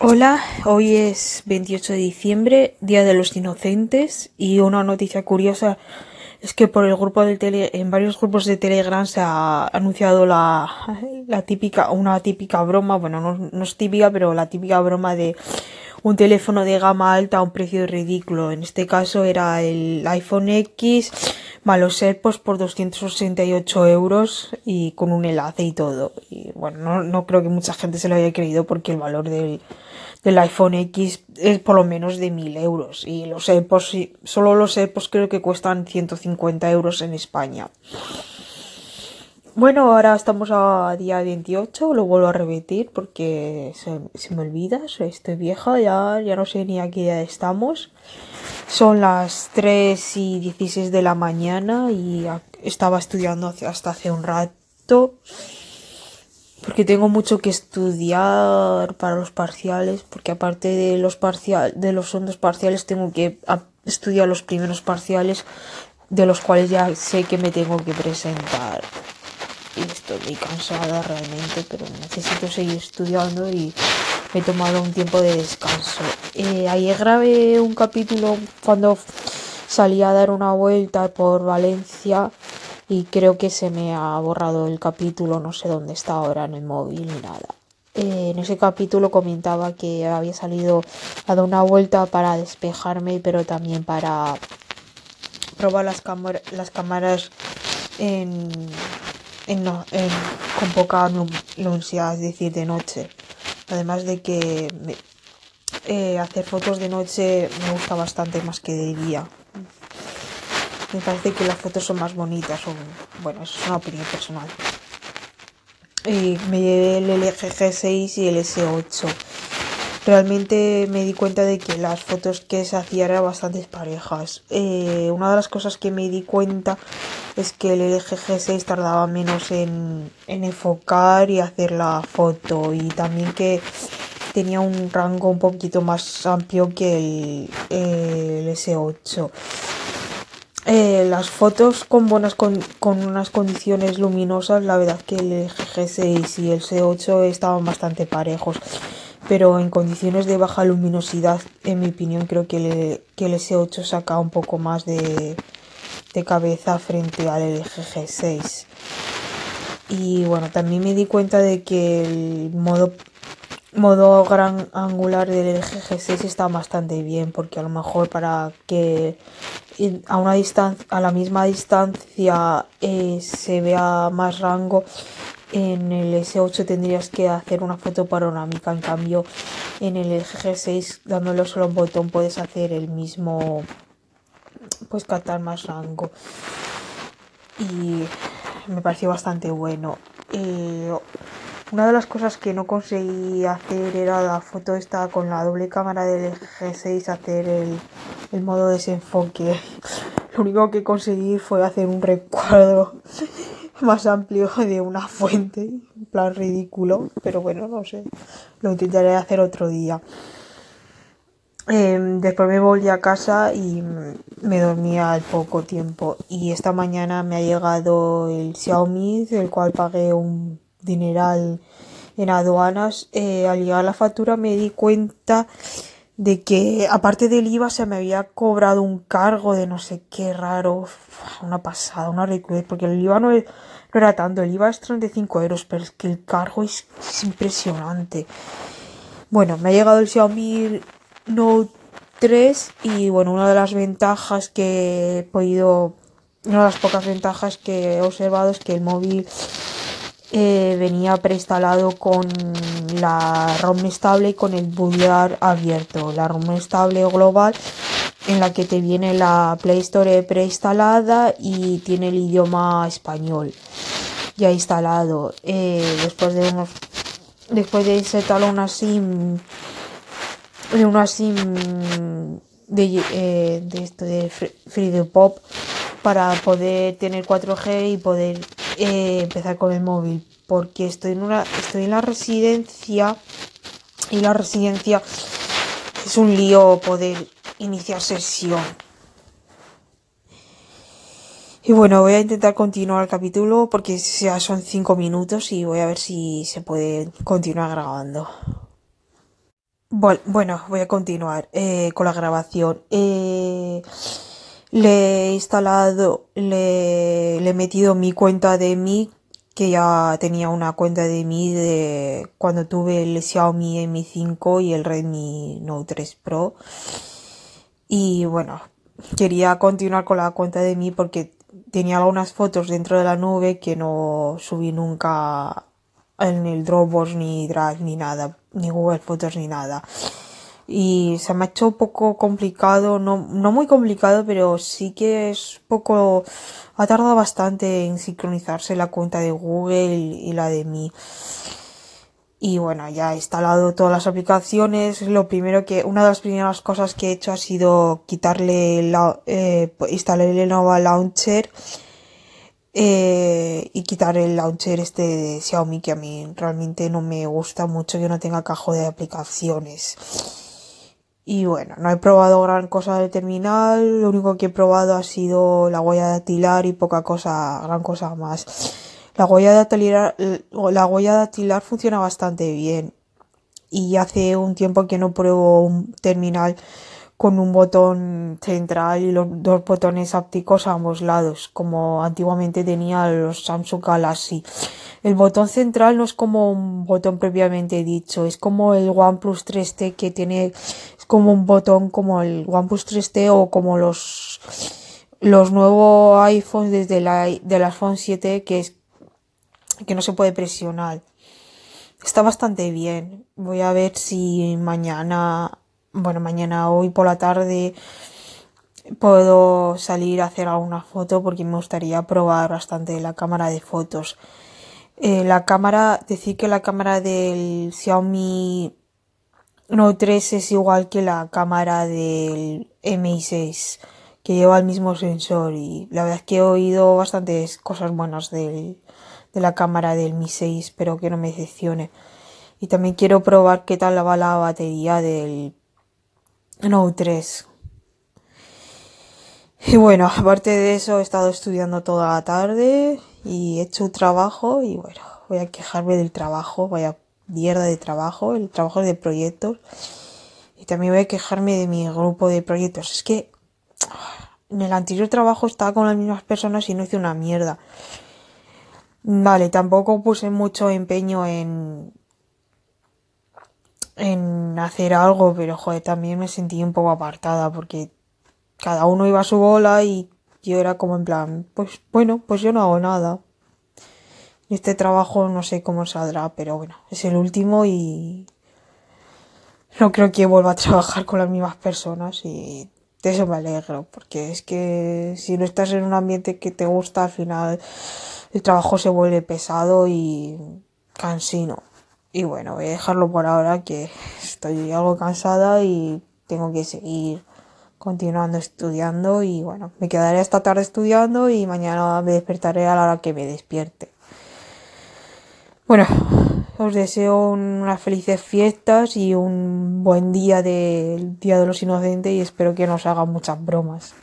Hola, hoy es 28 de diciembre, Día de los Inocentes, y una noticia curiosa es que por el grupo del tele, en varios grupos de Telegram se ha anunciado la, la típica, una típica broma, bueno, no, es típica, pero la típica broma de un teléfono de gama alta a un precio ridículo. En este caso era el iPhone X más los AirPods por 268 euros y con un enlace y todo. Y bueno, no, no creo que mucha gente se lo haya creído porque el valor del, del iPhone X es por lo menos de 1000 euros y los AirPods, solo los AirPods creo que cuestan 150 euros en España. Bueno, ahora estamos a día 28, lo vuelvo a repetir porque se, se me olvida, estoy vieja, ya, ya no sé ni a qué día estamos. Son las 3 y 16 de la mañana y estaba estudiando hasta hace un rato porque tengo mucho que estudiar para los parciales, porque aparte de los parcial, de los segundos parciales tengo que estudiar los primeros parciales de los cuales ya sé que me tengo que presentar. Y estoy cansada realmente, pero necesito seguir estudiando y me he tomado un tiempo de descanso. Eh, ayer grabé un capítulo cuando salí a dar una vuelta por Valencia y creo que se me ha borrado el capítulo, no sé dónde está ahora en el móvil ni nada. Eh, en ese capítulo comentaba que había salido a dar una vuelta para despejarme, pero también para probar las, las cámaras en, en, en, con poca luminosidad, es decir, de noche. Además de que eh, hacer fotos de noche me gusta bastante más que de día me parece que las fotos son más bonitas. O, bueno, eso es una opinión personal. Y me llevé el LG G6 y el S8. Realmente me di cuenta de que las fotos que se hacían eran bastante parejas. Eh, una de las cosas que me di cuenta es que el LG G6 tardaba menos en, en enfocar y hacer la foto. Y también que tenía un rango un poquito más amplio que el, el S8. Eh, las fotos con buenas con, unas condiciones luminosas, la verdad que el G6 y el C8 estaban bastante parejos. Pero en condiciones de baja luminosidad, en mi opinión, creo que el, que el S8 saca un poco más de, de cabeza frente al LG G6. Y bueno, también me di cuenta de que el modo modo gran angular del LG G6 está bastante bien porque a lo mejor para que a una a la misma distancia eh, se vea más rango en el S8 tendrías que hacer una foto panorámica. En cambio en el LG G6 dándole solo un botón puedes hacer el mismo pues captar más rango. Y me pareció bastante bueno. Eh, una de las cosas que no conseguí hacer era la foto esta con la doble cámara del G6, hacer el, el modo desenfoque. Lo único que conseguí fue hacer un recuadro más amplio de una fuente, en plan ridículo, pero bueno, no sé, lo intentaré hacer otro día. Eh, después me volví a casa y me dormía al poco tiempo y esta mañana me ha llegado el Xiaomi del cual pagué un dineral en aduanas, eh, al llegar la factura me di cuenta de que aparte del IVA se me había cobrado un cargo de no sé qué raro, una pasada, una ridiculez, porque el IVA no, era tanto, el IVA es 35 euros, pero es que el cargo es, es impresionante. Bueno, me ha llegado el Xiaomi Note 3 y bueno, una de las ventajas que he podido, una de las pocas ventajas que he observado es que el móvil eh, venía preinstalado con la ROM estable y con el bootloader abierto. La ROM estable global en la que te viene la Play Store preinstalada y tiene el idioma español ya instalado. Eh, después de unos después de insertar una SIM de una SIM de, eh, de esto de Free Pop para poder tener 4G y poder eh, empezar con el móvil porque estoy en una estoy en la residencia y la residencia es un lío poder iniciar sesión y bueno voy a intentar continuar el capítulo porque ya son 5 minutos y voy a ver si se puede continuar grabando Bueno, voy a continuar eh, con la grabación. Eh, le he instalado, le, le he metido mi cuenta de mi, que ya tenía una cuenta de mi de cuando tuve el Xiaomi Mi 5 y el Redmi Note 3 Pro. Y bueno, quería continuar con la cuenta de mi porque tenía algunas fotos dentro de la nube que no subí nunca en el Dropbox ni Drive ni nada, ni Google Fotos ni nada. Y se me ha hecho un poco complicado, no, no muy complicado, pero sí que es poco, ha tardado bastante en sincronizarse la cuenta de Google y la de mí. Y bueno, ya he instalado todas las aplicaciones. Lo primero que, una de las primeras cosas que he hecho ha sido quitarle la, eh, el Nova Launcher eh, y quitar el launcher este de Xiaomi que a mí realmente no me gusta mucho que no tenga cajo de aplicaciones. Y bueno, no he probado gran cosa del terminal, lo único que he probado ha sido la huella dactilar y poca cosa, gran cosa más. La huella dactilar, la huella dactilar funciona bastante bien. Y hace un tiempo que no pruebo un terminal con un botón central y los dos botones ápticos a ambos lados, como antiguamente tenía los Samsung Galaxy. El botón central no es como un botón previamente dicho, es como el OnePlus 3T que tiene, es como un botón como el OnePlus 3T o como los, los nuevos iPhones desde la, del iPhone 7 que es, que no se puede presionar. Está bastante bien. Voy a ver si mañana bueno, mañana, hoy por la tarde puedo salir a hacer alguna foto porque me gustaría probar bastante la cámara de fotos. Eh, la cámara, decir que la cámara del Xiaomi Note 3 es igual que la cámara del Mi6, que lleva el mismo sensor y la verdad es que he oído bastantes cosas buenas de la cámara del Mi 6, espero que no me decepcione. Y también quiero probar qué tal va la batería del no, tres. Y bueno, aparte de eso he estado estudiando toda la tarde y he hecho trabajo y bueno, voy a quejarme del trabajo, vaya mierda de trabajo, el trabajo de proyectos. Y también voy a quejarme de mi grupo de proyectos. Es que en el anterior trabajo estaba con las mismas personas y no hice una mierda. Vale, tampoco puse mucho empeño en en hacer algo, pero joder, también me sentí un poco apartada porque cada uno iba a su bola y yo era como en plan, pues bueno, pues yo no hago nada. Este trabajo no sé cómo saldrá, pero bueno, es el último y no creo que vuelva a trabajar con las mismas personas y de eso me alegro, porque es que si no estás en un ambiente que te gusta, al final el trabajo se vuelve pesado y cansino. Y bueno, voy a dejarlo por ahora que estoy algo cansada y tengo que seguir continuando estudiando y bueno, me quedaré esta tarde estudiando y mañana me despertaré a la hora que me despierte. Bueno, os deseo unas felices fiestas y un buen día del Día de los Inocentes y espero que nos hagan muchas bromas.